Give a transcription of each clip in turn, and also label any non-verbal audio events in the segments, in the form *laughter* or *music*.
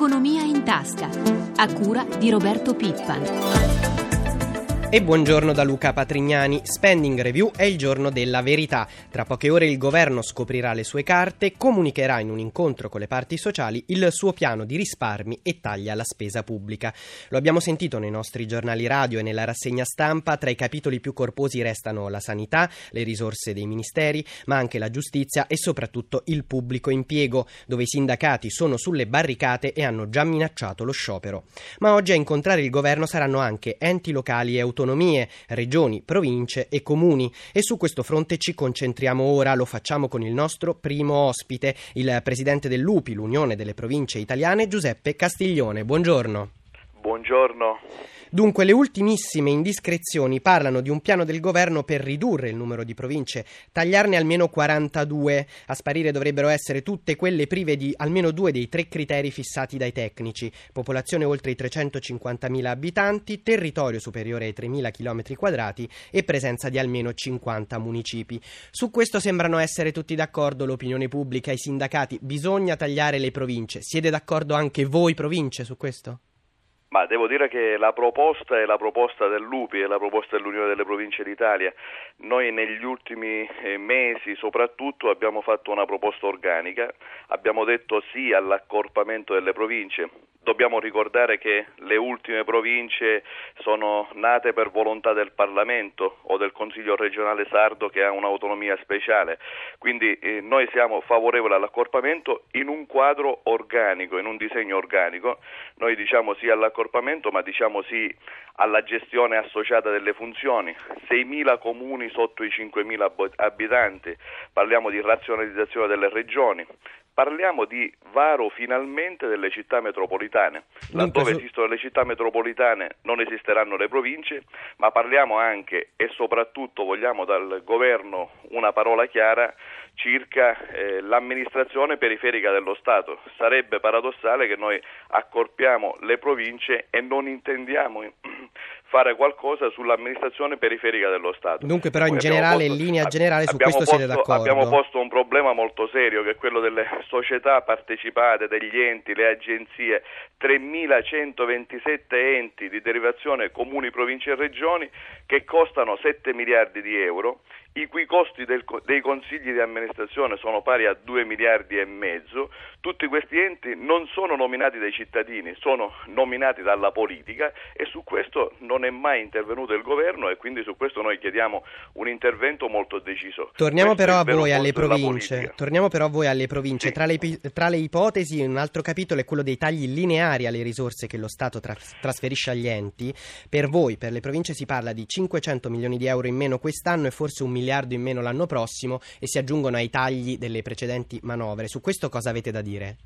Economia in tasca, a cura di Roberto Pippan. E buongiorno da Luca Patrignani. Spending Review è il giorno della verità. Tra poche ore il governo scoprirà le sue carte, comunicherà in un incontro con le parti sociali il suo piano di risparmi e taglia alla spesa pubblica. Lo abbiamo sentito nei nostri giornali radio e nella rassegna stampa. Tra i capitoli più corposi restano la sanità, le risorse dei ministeri, ma anche la giustizia e soprattutto il pubblico impiego, dove i sindacati sono sulle barricate e hanno già minacciato lo sciopero. Ma oggi a incontrare il governo saranno anche enti locali e autonomie autonomie, regioni, province e comuni. E su questo fronte ci concentriamo ora, lo facciamo con il nostro primo ospite, il presidente dell'UPI, l'Unione delle Province Italiane, Giuseppe Castiglione. Buongiorno. Buongiorno. Dunque, le ultimissime indiscrezioni parlano di un piano del governo per ridurre il numero di province, tagliarne almeno 42. A sparire dovrebbero essere tutte quelle prive di almeno due dei tre criteri fissati dai tecnici: popolazione oltre i 350.000 abitanti, territorio superiore ai 3.000 km quadrati e presenza di almeno 50 municipi. Su questo sembrano essere tutti d'accordo l'opinione pubblica, i sindacati. Bisogna tagliare le province. Siete d'accordo anche voi, province, su questo? Ma devo dire che la proposta è la proposta dell'UPI, è la proposta dell'Unione delle Province d'Italia. Noi negli ultimi eh, mesi soprattutto abbiamo fatto una proposta organica, abbiamo detto sì all'accorpamento delle province. Dobbiamo ricordare che le ultime province sono nate per volontà del Parlamento o del Consiglio regionale sardo che ha un'autonomia speciale. Quindi eh, noi siamo favorevoli all'accorpamento in un quadro organico, in un disegno organico. Noi diciamo sì all'accorpamento accorpamento, ma diciamo sì alla gestione associata delle funzioni. 6.000 comuni sotto i 5.000 abitanti, parliamo di razionalizzazione delle regioni, parliamo di varo finalmente delle città metropolitane. Laddove esistono le città metropolitane non esisteranno le province, ma parliamo anche e soprattutto vogliamo dal governo una parola chiara circa eh, l'amministrazione periferica dello Stato. Sarebbe paradossale che noi accorpiamo le province e non intendiamo fare qualcosa sull'amministrazione periferica dello Stato. Dunque però in generale, posto, in linea generale su questo posto, siete d'accordo? Abbiamo posto un problema molto serio che è quello delle società partecipate, degli enti, le agenzie, 3.127 enti di derivazione comuni, province e regioni che costano 7 miliardi di euro i cui costi del, dei consigli di amministrazione sono pari a 2 miliardi e mezzo, tutti questi enti non sono nominati dai cittadini, sono nominati dalla politica e su questo non è mai intervenuto il governo e quindi su questo noi chiediamo un intervento molto deciso. Torniamo però a voi alle province. Torniamo però a voi alle province. Sì. Tra, le, tra, le, ipotesi un altro capitolo è quello dei tagli lineari alle risorse che lo Stato tra, trasferisce agli enti. Per voi, per le province si parla di 500 milioni di euro in meno quest'anno e forse un miliardo in meno l'anno prossimo e si aggiungono ai tagli delle precedenti manovre. Su questo cosa avete da dire? dire?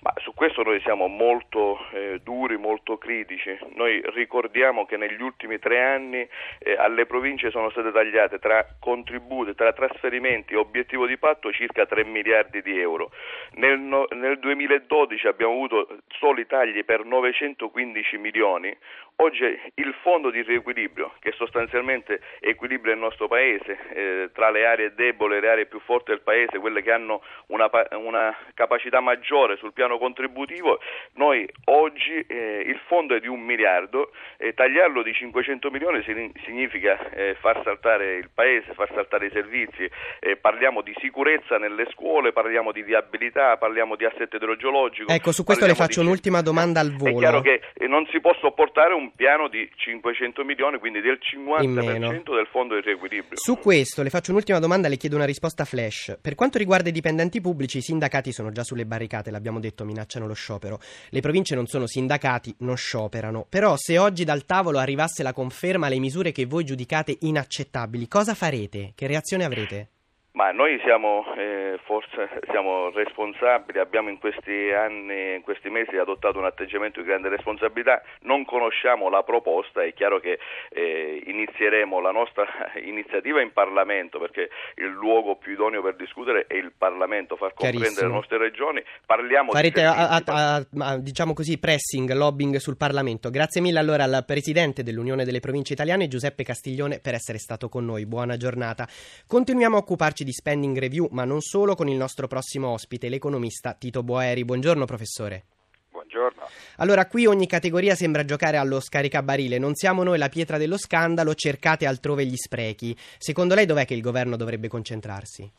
Ma su questo noi siamo molto eh, duri, molto critici. Noi ricordiamo che negli ultimi tre anni eh, alle province sono state tagliate tra contributi, tra trasferimenti e obiettivo di patto circa 3 miliardi di euro. Nel, no, nel 2012 abbiamo avuto soli tagli per 915 milioni. Oggi il fondo di riequilibrio, che sostanzialmente equilibra il nostro paese eh, tra le aree deboli e le aree più forti del paese, quelle che hanno una, una capacità maggiore sul piano contributivo, noi oggi eh, il fondo è di un miliardo, eh, tagliarlo di 500 milioni significa eh, far saltare il paese, far saltare i servizi, eh, parliamo di sicurezza nelle scuole, parliamo di viabilità, parliamo di assetto idrogeologico. Ecco, su questo le faccio di... un'ultima domanda al volo. È chiaro che eh, non si può sopportare un piano di 500 milioni, quindi del 50% del fondo di riequilibrio. Su questo le faccio un'ultima domanda, le chiedo una risposta flash. Per quanto riguarda i dipendenti pubblici, i sindacati sono già sulle barricate, l'abbiamo detto detto minacciano lo sciopero. Le province non sono sindacati, non scioperano. Però se oggi dal tavolo arrivasse la conferma alle misure che voi giudicate inaccettabili, cosa farete? Che reazione avrete? Ma noi siamo eh, forse siamo responsabili, abbiamo in questi anni, in questi mesi adottato un atteggiamento di grande responsabilità, non conosciamo la proposta, è chiaro che eh, inizieremo la nostra *laughs* iniziativa in Parlamento perché il luogo più idoneo per discutere è il Parlamento, far comprendere le nostre regioni, parliamo Farete di a, a, a, diciamo così pressing, lobbying sul Parlamento. Grazie mille allora al Presidente dell'Unione delle Province Italiane Giuseppe Castiglione per essere stato con noi, buona giornata. Continuiamo a occuparci di spending review, ma non solo, con il nostro prossimo ospite, l'economista Tito Boeri. Buongiorno professore. buongiorno. Allora, qui ogni categoria sembra giocare allo scaricabarile. Non siamo noi la pietra dello scandalo, cercate altrove gli sprechi. Secondo lei dov'è che il governo dovrebbe concentrarsi?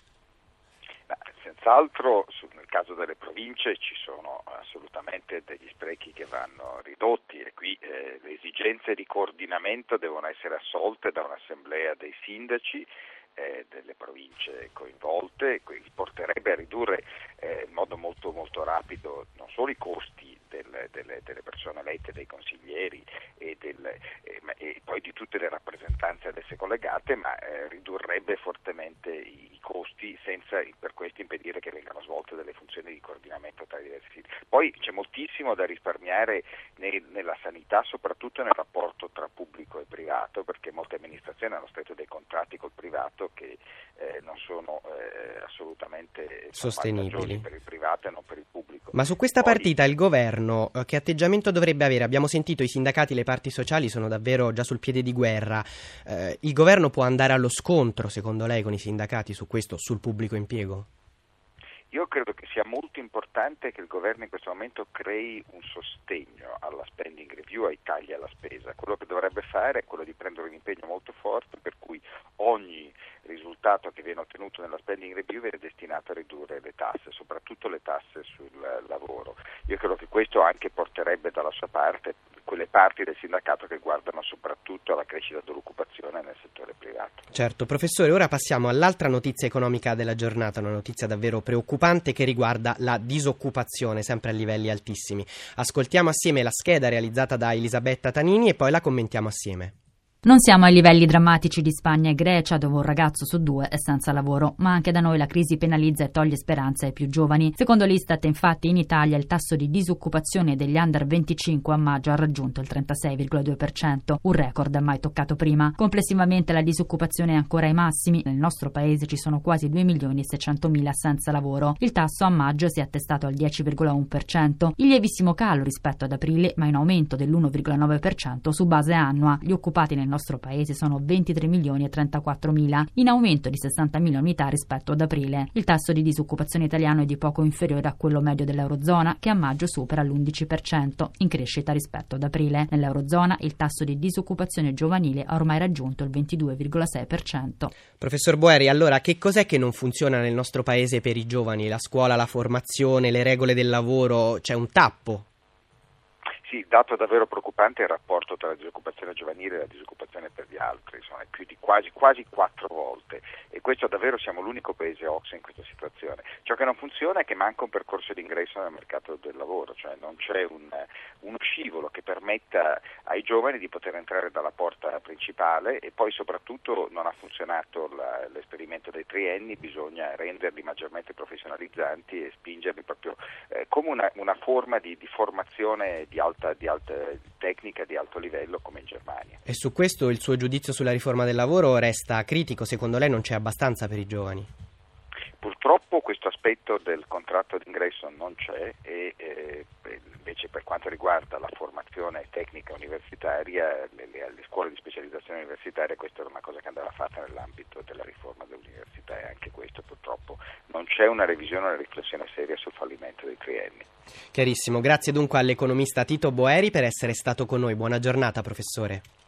Beh, senz'altro nel caso delle province ci sono assolutamente degli sprechi che vanno ridotti e qui eh, le esigenze di coordinamento devono essere assolte da un'assemblea dei sindaci eh, delle province coinvolte, porterebbe a ridurre eh, in modo molto, molto rapido non solo i costi del, delle, delle, persone elette, dei consiglieri e, del, eh, e, poi di tutte le rappresentanze ad esse collegate, ma eh, ridurrebbe fortemente i costi senza per questo impedire che vengano svolte delle funzioni di coordinamento tra i diversi siti. Poi c'è moltissimo da risparmiare nei, nella sanità, soprattutto nel rapporto tra pubblico e privato, perché molte amministrazioni hanno stretto dei contratti col privato che eh, non sono eh, assolutamente sostenibili per il privato e non per il pubblico. Ma su questa Poi, partita il governo eh, che atteggiamento dovrebbe avere? Abbiamo sentito i sindacati, le parti sociali sono davvero già sul piede di guerra. Eh, il governo può andare allo scontro, secondo lei, con i sindacati su questo, sul pubblico impiego? Io credo che sia molto importante che il governo in questo momento crei un sostegno alla spending review, ai tagli alla spesa. Quello che dovrebbe fare è quello di prendere un impegno molto forte per cui ogni risultato che viene ottenuto nella spending review viene destinato a ridurre le tasse, soprattutto le tasse sul lavoro. Io credo che questo anche porterebbe dalla sua parte quelle parti del sindacato che guardano soprattutto alla crescita dell'occupazione nel settore privato. Certo, professore, ora passiamo all'altra notizia economica della giornata, una notizia davvero preoccupante che riguarda la disoccupazione, sempre a livelli altissimi. Ascoltiamo assieme la scheda realizzata da Elisabetta Tanini e poi la commentiamo assieme. Non siamo ai livelli drammatici di Spagna e Grecia, dove un ragazzo su due è senza lavoro, ma anche da noi la crisi penalizza e toglie speranza ai più giovani. Secondo l'Istat, infatti, in Italia il tasso di disoccupazione degli under 25 a maggio ha raggiunto il 36,2%, un record mai toccato prima. Complessivamente la disoccupazione è ancora ai massimi. Nel nostro paese ci sono quasi 2 milioni e 600 mila senza lavoro. Il tasso a maggio si è attestato al 10,1%, il lievissimo calo rispetto ad aprile, ma in aumento dell'1,9% su base annua. Gli occupati nel nostro paese sono 23 milioni e 34 mila, in aumento di 60 mila unità rispetto ad aprile. Il tasso di disoccupazione italiano è di poco inferiore a quello medio dell'Eurozona, che a maggio supera l'11%, in crescita rispetto ad aprile. Nell'Eurozona il tasso di disoccupazione giovanile ha ormai raggiunto il 22,6%. Professor Boeri, allora che cos'è che non funziona nel nostro paese per i giovani? La scuola, la formazione, le regole del lavoro? C'è un tappo? Sì, dato davvero preoccupante è il rapporto tra la disoccupazione giovanile e la disoccupazione per gli altri, insomma, è più di quasi, quasi quattro volte e questo davvero siamo l'unico paese OXE in questa situazione. Ciò che non funziona è che manca un percorso di ingresso nel mercato del lavoro, cioè non c'è un, uno scivolo che permetta ai giovani di poter entrare dalla porta principale e poi soprattutto non ha funzionato la, l'esperimento dei trienni, bisogna renderli maggiormente professionalizzanti e spingerli proprio eh, come una, una forma di, di formazione di alto alta, di alta tecnica, di alto livello come in Germania. E su questo il suo giudizio sulla riforma del lavoro resta critico, secondo lei non c'è abbastanza per i giovani? Purtroppo questo aspetto del contratto d'ingresso non c'è e eh, invece per quanto riguarda la formazione tecnica universitaria, le, le, le, scuole di specializzazione universitaria, questa era una cosa che andava fatta nell'ambito della riforma dell'università e anche questo purtroppo non c'è una revisione, una riflessione seria sul fallimento dei trienni. Chiarissimo, grazie dunque all'economista Tito Boeri per essere stato con noi. Buona giornata professore.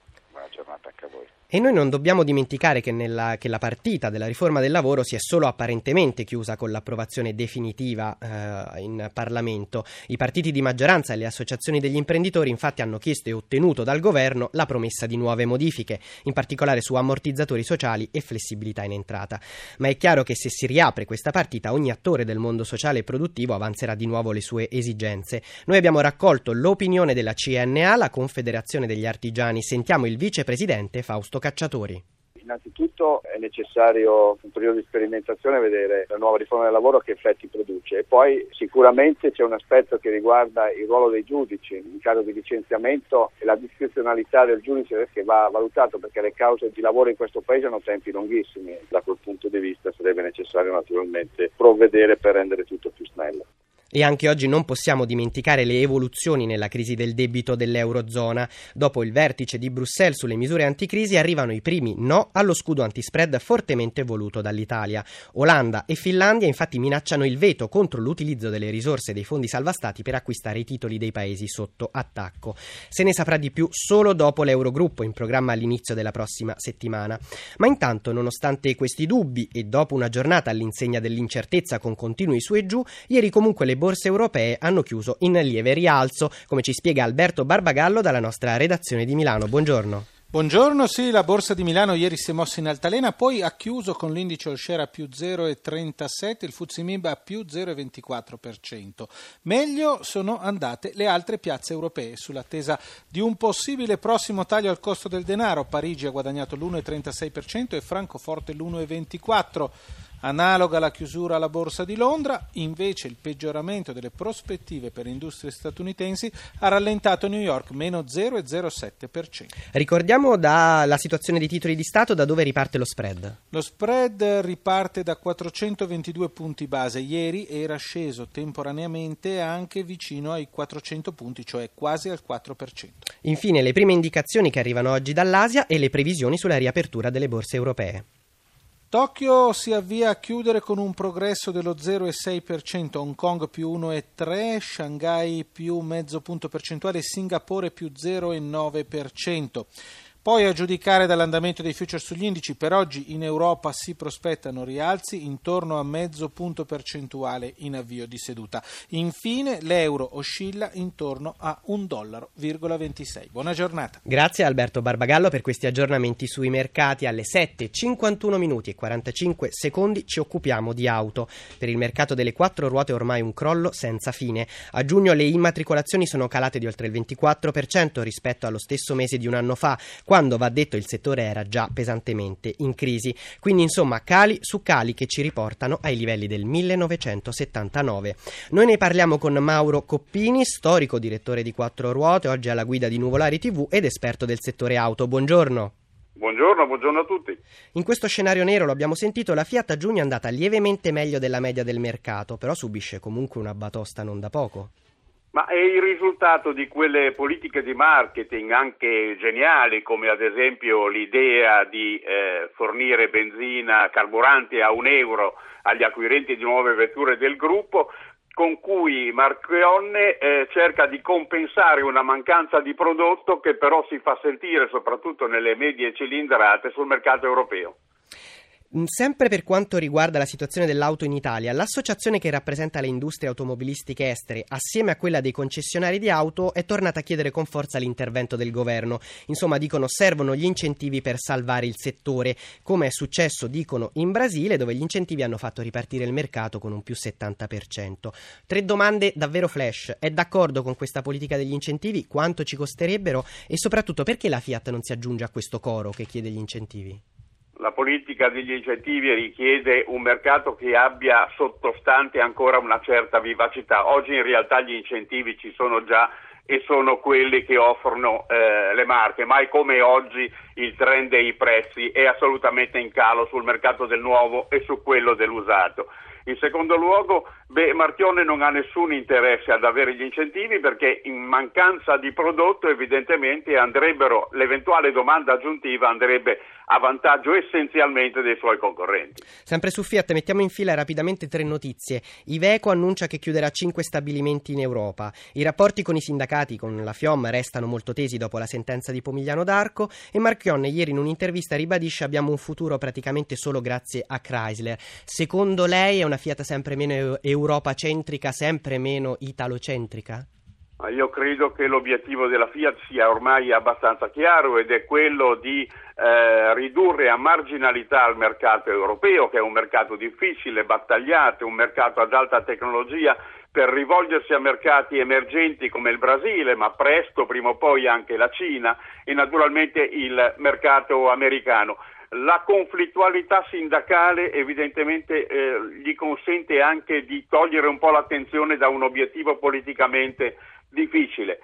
E noi non dobbiamo dimenticare che, nella, che, la partita della riforma del lavoro si è solo apparentemente chiusa con l'approvazione definitiva eh, in Parlamento. I partiti di maggioranza e le associazioni degli imprenditori infatti hanno chiesto e ottenuto dal governo la promessa di nuove modifiche, in particolare su ammortizzatori sociali e flessibilità in entrata. Ma è chiaro che se si riapre questa partita ogni attore del mondo sociale e produttivo avanzerà di nuovo le sue esigenze. Noi abbiamo raccolto l'opinione della CNA, la Confederazione degli Artigiani. Sentiamo il vicepresidente Fausto Cacciatori. Innanzitutto è necessario un periodo di sperimentazione vedere la nuova riforma del lavoro che effetti produce e poi sicuramente c'è un aspetto che riguarda il ruolo dei giudici in caso di licenziamento e la discrezionalità del giudice che va valutato perché le cause di lavoro in questo paese hanno tempi lunghissimi. Da quel punto di vista sarebbe necessario naturalmente provvedere per rendere tutto più snello. E anche oggi non possiamo dimenticare le evoluzioni nella crisi del debito dell'Eurozona. Dopo il vertice di Bruxelles sulle misure anticrisi arrivano i primi no allo scudo antispread fortemente voluto dall'Italia. Olanda e Finlandia infatti minacciano il veto contro l'utilizzo delle risorse dei fondi salvastati per acquistare i titoli dei paesi sotto attacco. Se ne saprà di più solo dopo l'Eurogruppo in programma all'inizio della prossima settimana. Ma intanto, nonostante questi dubbi e dopo una giornata all'insegna dell'incertezza con continui su e giù, ieri comunque le borse europee hanno chiuso in lieve rialzo, come ci spiega Alberto Barbagallo dalla nostra redazione di Milano. Buongiorno. Buongiorno, sì, la borsa di Milano ieri si è mossa in altalena, poi ha chiuso con l'indice all share a più 0,37, il Fuzzi Mib a più 0,24%. Meglio sono andate le altre piazze europee sull'attesa di un possibile prossimo taglio al costo del denaro. Parigi ha guadagnato l'1,36% e Francoforte l'1,24%. Analoga la chiusura alla borsa di Londra, invece il peggioramento delle prospettive per industrie statunitensi ha rallentato New York meno 0,07%. Ricordiamo dalla situazione dei titoli di Stato da dove riparte lo spread. Lo spread riparte da 422 punti base, ieri era sceso temporaneamente anche vicino ai 400 punti, cioè quasi al 4%. Infine le prime indicazioni che arrivano oggi dall'Asia e le previsioni sulla riapertura delle borse europee. Tokyo si avvia a chiudere con un progresso dello 0,6%, Hong Kong più 1,3%, Shanghai più mezzo punto percentuale, Singapore più 0,9%. Poi a giudicare dall'andamento dei future sugli indici, per oggi in Europa si prospettano rialzi intorno a mezzo punto percentuale in avvio di seduta. Infine l'euro oscilla intorno a 1,26 dollaro. Buona giornata. Grazie Alberto Barbagallo per questi aggiornamenti sui mercati. Alle 7.51 minuti e 45 secondi ci occupiamo di auto. Per il mercato delle quattro ruote ormai un crollo senza fine. A giugno le immatricolazioni sono calate di oltre il 24% rispetto allo stesso mese di un anno fa quando va detto il settore era già pesantemente in crisi. Quindi insomma cali su cali che ci riportano ai livelli del 1979. Noi ne parliamo con Mauro Coppini, storico direttore di Quattro Ruote, oggi alla guida di Nuvolari TV ed esperto del settore auto. Buongiorno. Buongiorno, buongiorno a tutti. In questo scenario nero, lo abbiamo sentito, la Fiat a giugno è andata lievemente meglio della media del mercato, però subisce comunque una batosta non da poco. Ma è il risultato di quelle politiche di marketing anche geniali, come ad esempio l'idea di eh, fornire benzina, carburante a un euro agli acquirenti di nuove vetture del gruppo, con cui Marchionne eh, cerca di compensare una mancanza di prodotto che però si fa sentire soprattutto nelle medie cilindrate sul mercato europeo. Mm, sempre per quanto riguarda la situazione dell'auto in Italia, l'associazione che rappresenta le industrie automobilistiche estere, assieme a quella dei concessionari di auto, è tornata a chiedere con forza l'intervento del governo. Insomma, dicono servono gli incentivi per salvare il settore, come è successo, dicono, in Brasile, dove gli incentivi hanno fatto ripartire il mercato con un più 70%. Tre domande davvero flash. È d'accordo con questa politica degli incentivi? Quanto ci costerebbero? E soprattutto perché la Fiat non si aggiunge a questo coro che chiede gli incentivi? La politica degli incentivi richiede un mercato che abbia sottostante ancora una certa vivacità. Oggi in realtà gli incentivi ci sono già e sono quelli che offrono eh, le marche, mai come oggi il trend dei prezzi è assolutamente in calo sul mercato del nuovo e su quello dell'usato. In secondo luogo, beh, Marchione non ha nessun interesse ad avere gli incentivi perché in mancanza di prodotto evidentemente l'eventuale domanda aggiuntiva andrebbe a vantaggio essenzialmente dei suoi concorrenti. Sempre su Fiat mettiamo in fila rapidamente tre notizie. Iveco annuncia che chiuderà cinque stabilimenti in Europa. I rapporti con i sindacati, con la FIOM, restano molto tesi dopo la sentenza di Pomigliano d'Arco e Marchionne ieri in un'intervista ribadisce abbiamo un futuro praticamente solo grazie a Chrysler. Secondo lei è una Fiat sempre meno europacentrica, sempre meno italocentrica? Io credo che l'obiettivo della Fiat sia ormai abbastanza chiaro ed è quello di eh, ridurre a marginalità il mercato europeo, che è un mercato difficile, battagliato, un mercato ad alta tecnologia, per rivolgersi a mercati emergenti come il Brasile, ma presto, prima o poi anche la Cina e naturalmente il mercato americano. La conflittualità sindacale evidentemente eh, gli consente anche di togliere un po' l'attenzione da un obiettivo politicamente difficile.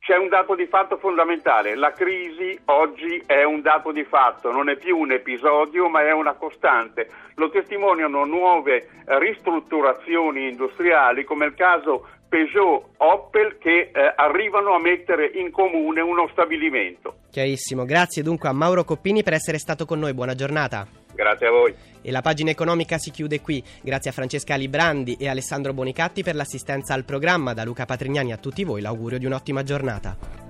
c'è un dato di fatto fondamentale, la crisi oggi è un dato di fatto, non è più un episodio ma è una costante. Lo testimoniano nuove ristrutturazioni industriali come il caso Peugeot Opel che eh, arrivano a mettere in comune uno stabilimento. Chiarissimo, grazie dunque a Mauro Coppini per essere stato con noi, buona giornata. Grazie a voi. E la pagina economica si chiude qui. Grazie a Francesca Librandi e Alessandro Bonicatti per l'assistenza al programma. Da Luca Patrignani a tutti voi l'augurio di un'ottima giornata.